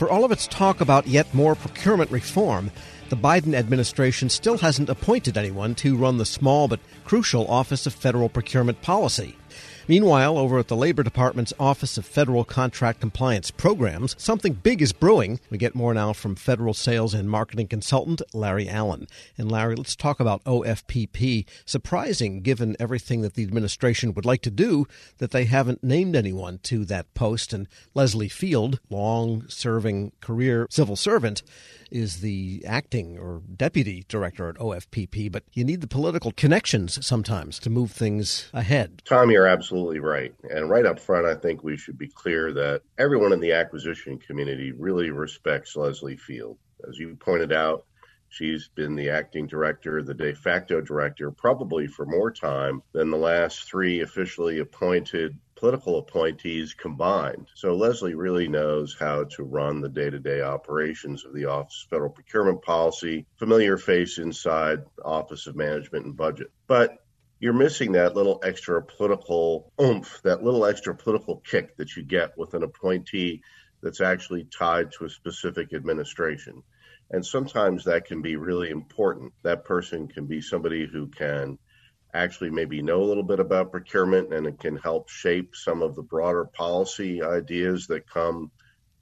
For all of its talk about yet more procurement reform, the Biden administration still hasn't appointed anyone to run the small but crucial Office of Federal Procurement Policy. Meanwhile, over at the Labor Department's Office of Federal Contract Compliance Programs, something big is brewing. We get more now from federal sales and marketing consultant Larry Allen. And Larry, let's talk about OFPP. Surprising, given everything that the administration would like to do, that they haven't named anyone to that post. And Lesley Field, long serving career civil servant, is the acting or deputy director at OFPP, but you need the political connections sometimes to move things ahead. Tom, you're absolutely right. And right up front, I think we should be clear that everyone in the acquisition community really respects Lesley Field. As you pointed out, She's been the acting director, the de facto director, probably for more time than the last three officially appointed political appointees combined. So Lesley really knows how to run the day to day operations of the Office of Federal Procurement Policy, familiar face inside Office of Management and Budget. But you're missing that little extra political oomph, that little extra political kick that you get with an appointee that's actually tied to a specific administration. And sometimes that can be really important. That person can be somebody who can actually maybe know a little bit about procurement and it can help shape some of the broader policy ideas that come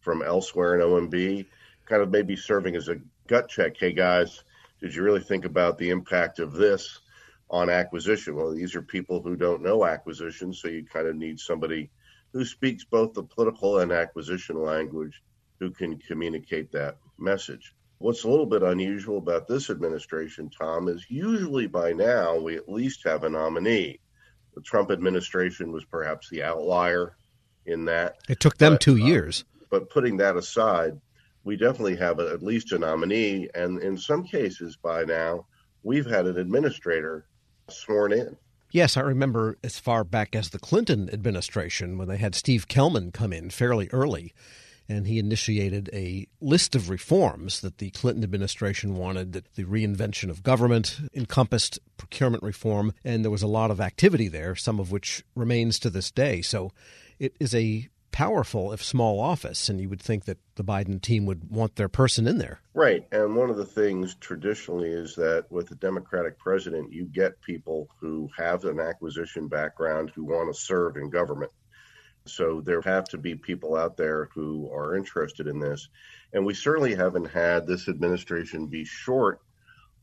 from elsewhere in OMB, kind of maybe serving as a gut check. Hey guys, did you really think about the impact of this on acquisition? Well, these are people who don't know acquisition, so you kind of need somebody who speaks both the political and acquisition language who can communicate that message. What's a little bit unusual about this administration, Tom, is usually by now we at least have a nominee. The Trump administration was perhaps the outlier in that. It took them but, two uh, years. But putting that aside, we definitely have a, at least a nominee. And in some cases by now, we've had an administrator sworn in. Yes, I remember as far back as the Clinton administration when they had Steve Kelman come in fairly early and he initiated a list of reforms that the Clinton administration wanted. That the reinvention of government encompassed procurement reform, and there was a lot of activity there, some of which remains to this day. So it is a powerful, if small, office, and you would think that the Biden team would want their person in there. Right. And one of the things traditionally is that with a Democratic president, you get people who have an acquisition background who want to serve in government. So there have to be people out there who are interested in this. And we certainly haven't had this administration be short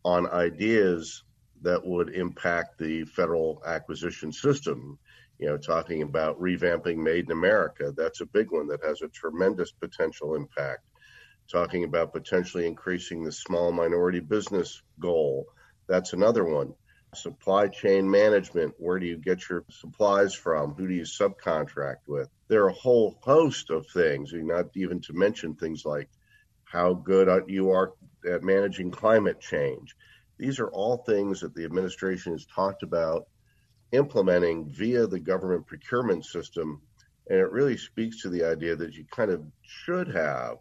on ideas that would impact the federal acquisition system. You know, talking about revamping Made in America, that's a big one that has a tremendous potential impact. Talking about potentially increasing the small minority business goal, that's another one supply chain management. Where do you get your supplies from? Who do you subcontract with? There are a whole host of things, not even to mention things like how good you are at managing climate change. These are all things that the administration has talked about implementing via the government procurement system. And it really speaks to the idea that you kind of should have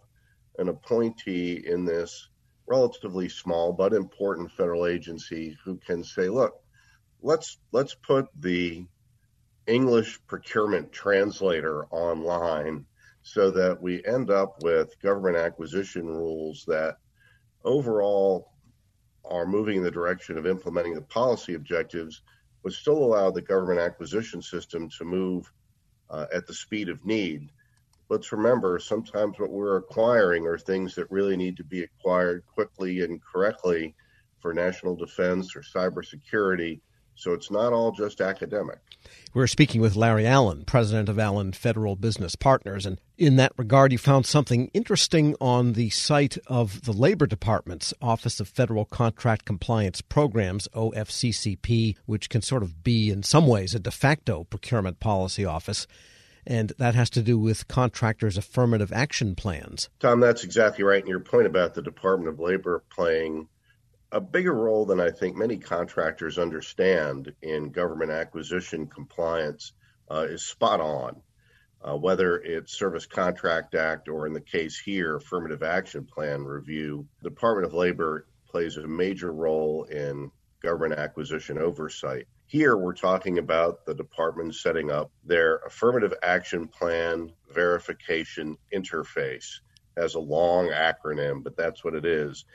an appointee in this relatively small but important federal agency who can say, look, let's let's put the English procurement translator online so that we end up with government acquisition rules that overall are moving in the direction of implementing the policy objectives, but still allow the government acquisition system to move uh, at the speed of need let's remember sometimes what we're acquiring are things that really need to be acquired quickly and correctly for national defense or cybersecurity. So it's not all just academic. We're speaking with Larry Allen, president of Allen Federal Business Partners. And in that regard, you found something interesting on the site of the Labor Department's Office of Federal Contract Compliance Programs, OFCCP, which can sort of be, in some ways, a de facto procurement policy office and that has to do with contractors' affirmative action plans. Tom, that's exactly right. And your point about the Department of Labor playing a bigger role than I think many contractors understand in government acquisition compliance uh, is spot on. Uh, whether it's Service Contract Act or in the case here, Affirmative Action Plan review, the Department of Labor plays a major role in government acquisition oversight. Here, we're talking about the department setting up their affirmative action plan verification interface. as a long acronym, but that's what it is.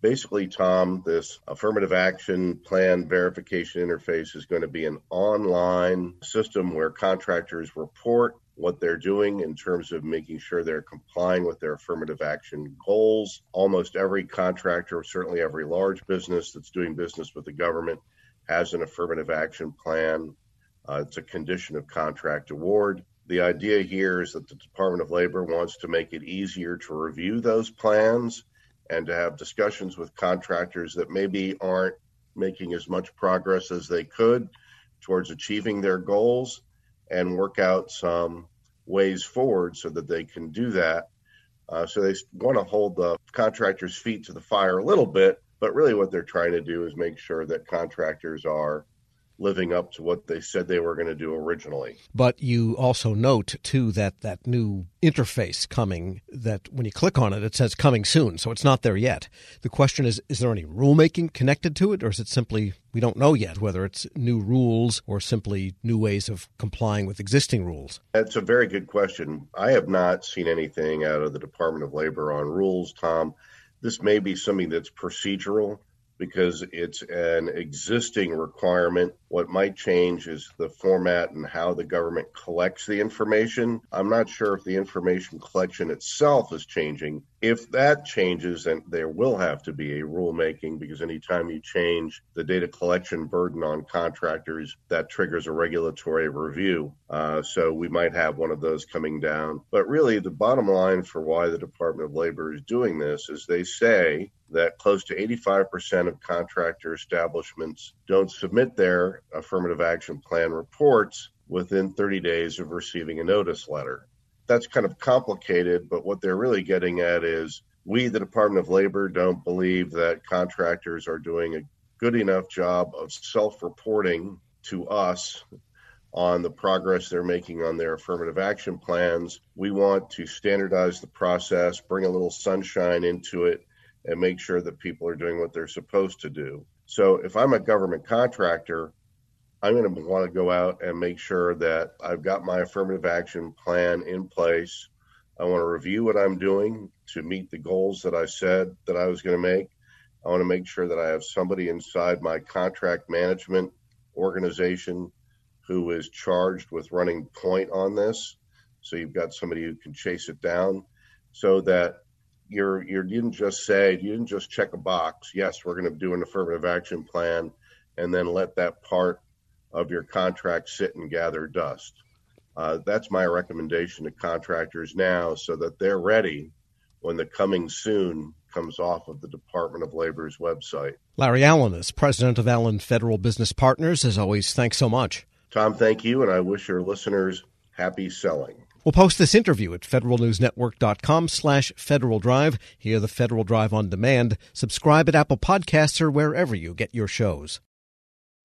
Basically, Tom, this affirmative action plan verification interface is going to be an online system where contractors report what they're doing in terms of making sure they're complying with their affirmative action goals. Almost every contractor, certainly every large business that's doing business with the government, has an affirmative action plan. Uh, it's a condition of contract award. The idea here is that the Department of Labor wants to make it easier to review those plans and to have discussions with contractors that maybe aren't making as much progress as they could towards achieving their goals and work out some ways forward so that they can do that. Uh, so they want to hold the contractors' feet to the fire a little bit, but really what they're trying to do is make sure that contractors are living up to what they said they were going to do originally. But you also note too that that new interface coming that when you click on it it says coming soon, so it's not there yet. The question is is there any rulemaking connected to it or is it simply we don't know yet whether it's new rules or simply new ways of complying with existing rules? That's a very good question. I have not seen anything out of the Department of Labor on rules, Tom. This may be something that's procedural because it's an existing requirement. What might change is the format and how the government collects the information. I'm not sure if the information collection itself is changing. If that changes, then there will have to be a rulemaking because anytime you change the data collection burden on contractors, that triggers a regulatory review. Uh, so we might have one of those coming down. But really, the bottom line for why the Department of Labor is doing this is they say that close to 85% of contractor establishments don't submit their affirmative action plan reports within 30 days of receiving a notice letter. That's kind of complicated, but what they're really getting at is we, the Department of Labor, don't believe that contractors are doing a good enough job of self reporting to us on the progress they're making on their affirmative action plans. We want to standardize the process, bring a little sunshine into it, and make sure that people are doing what they're supposed to do. So if I'm a government contractor, I'm going to want to go out and make sure that I've got my affirmative action plan in place. I want to review what I'm doing to meet the goals that I said that I was going to make. I want to make sure that I have somebody inside my contract management organization who is charged with running point on this. So you've got somebody who can chase it down so that you're you didn't just say you didn't just check a box. Yes, we're going to do an affirmative action plan, and then let that part of your contract sit and gather dust. Uh, that's my recommendation to contractors now, so that they're ready when the coming soon comes off of the Department of Labor's website. Larry Allen is president of Allen Federal Business Partners. As always, thanks so much. Tom, thank you, and I wish your listeners happy selling. We'll post this interview at federalnewsnetwork.com slash Federal Drive. Hear the Federal Drive on demand. Subscribe at Apple Podcasts or wherever you get your shows.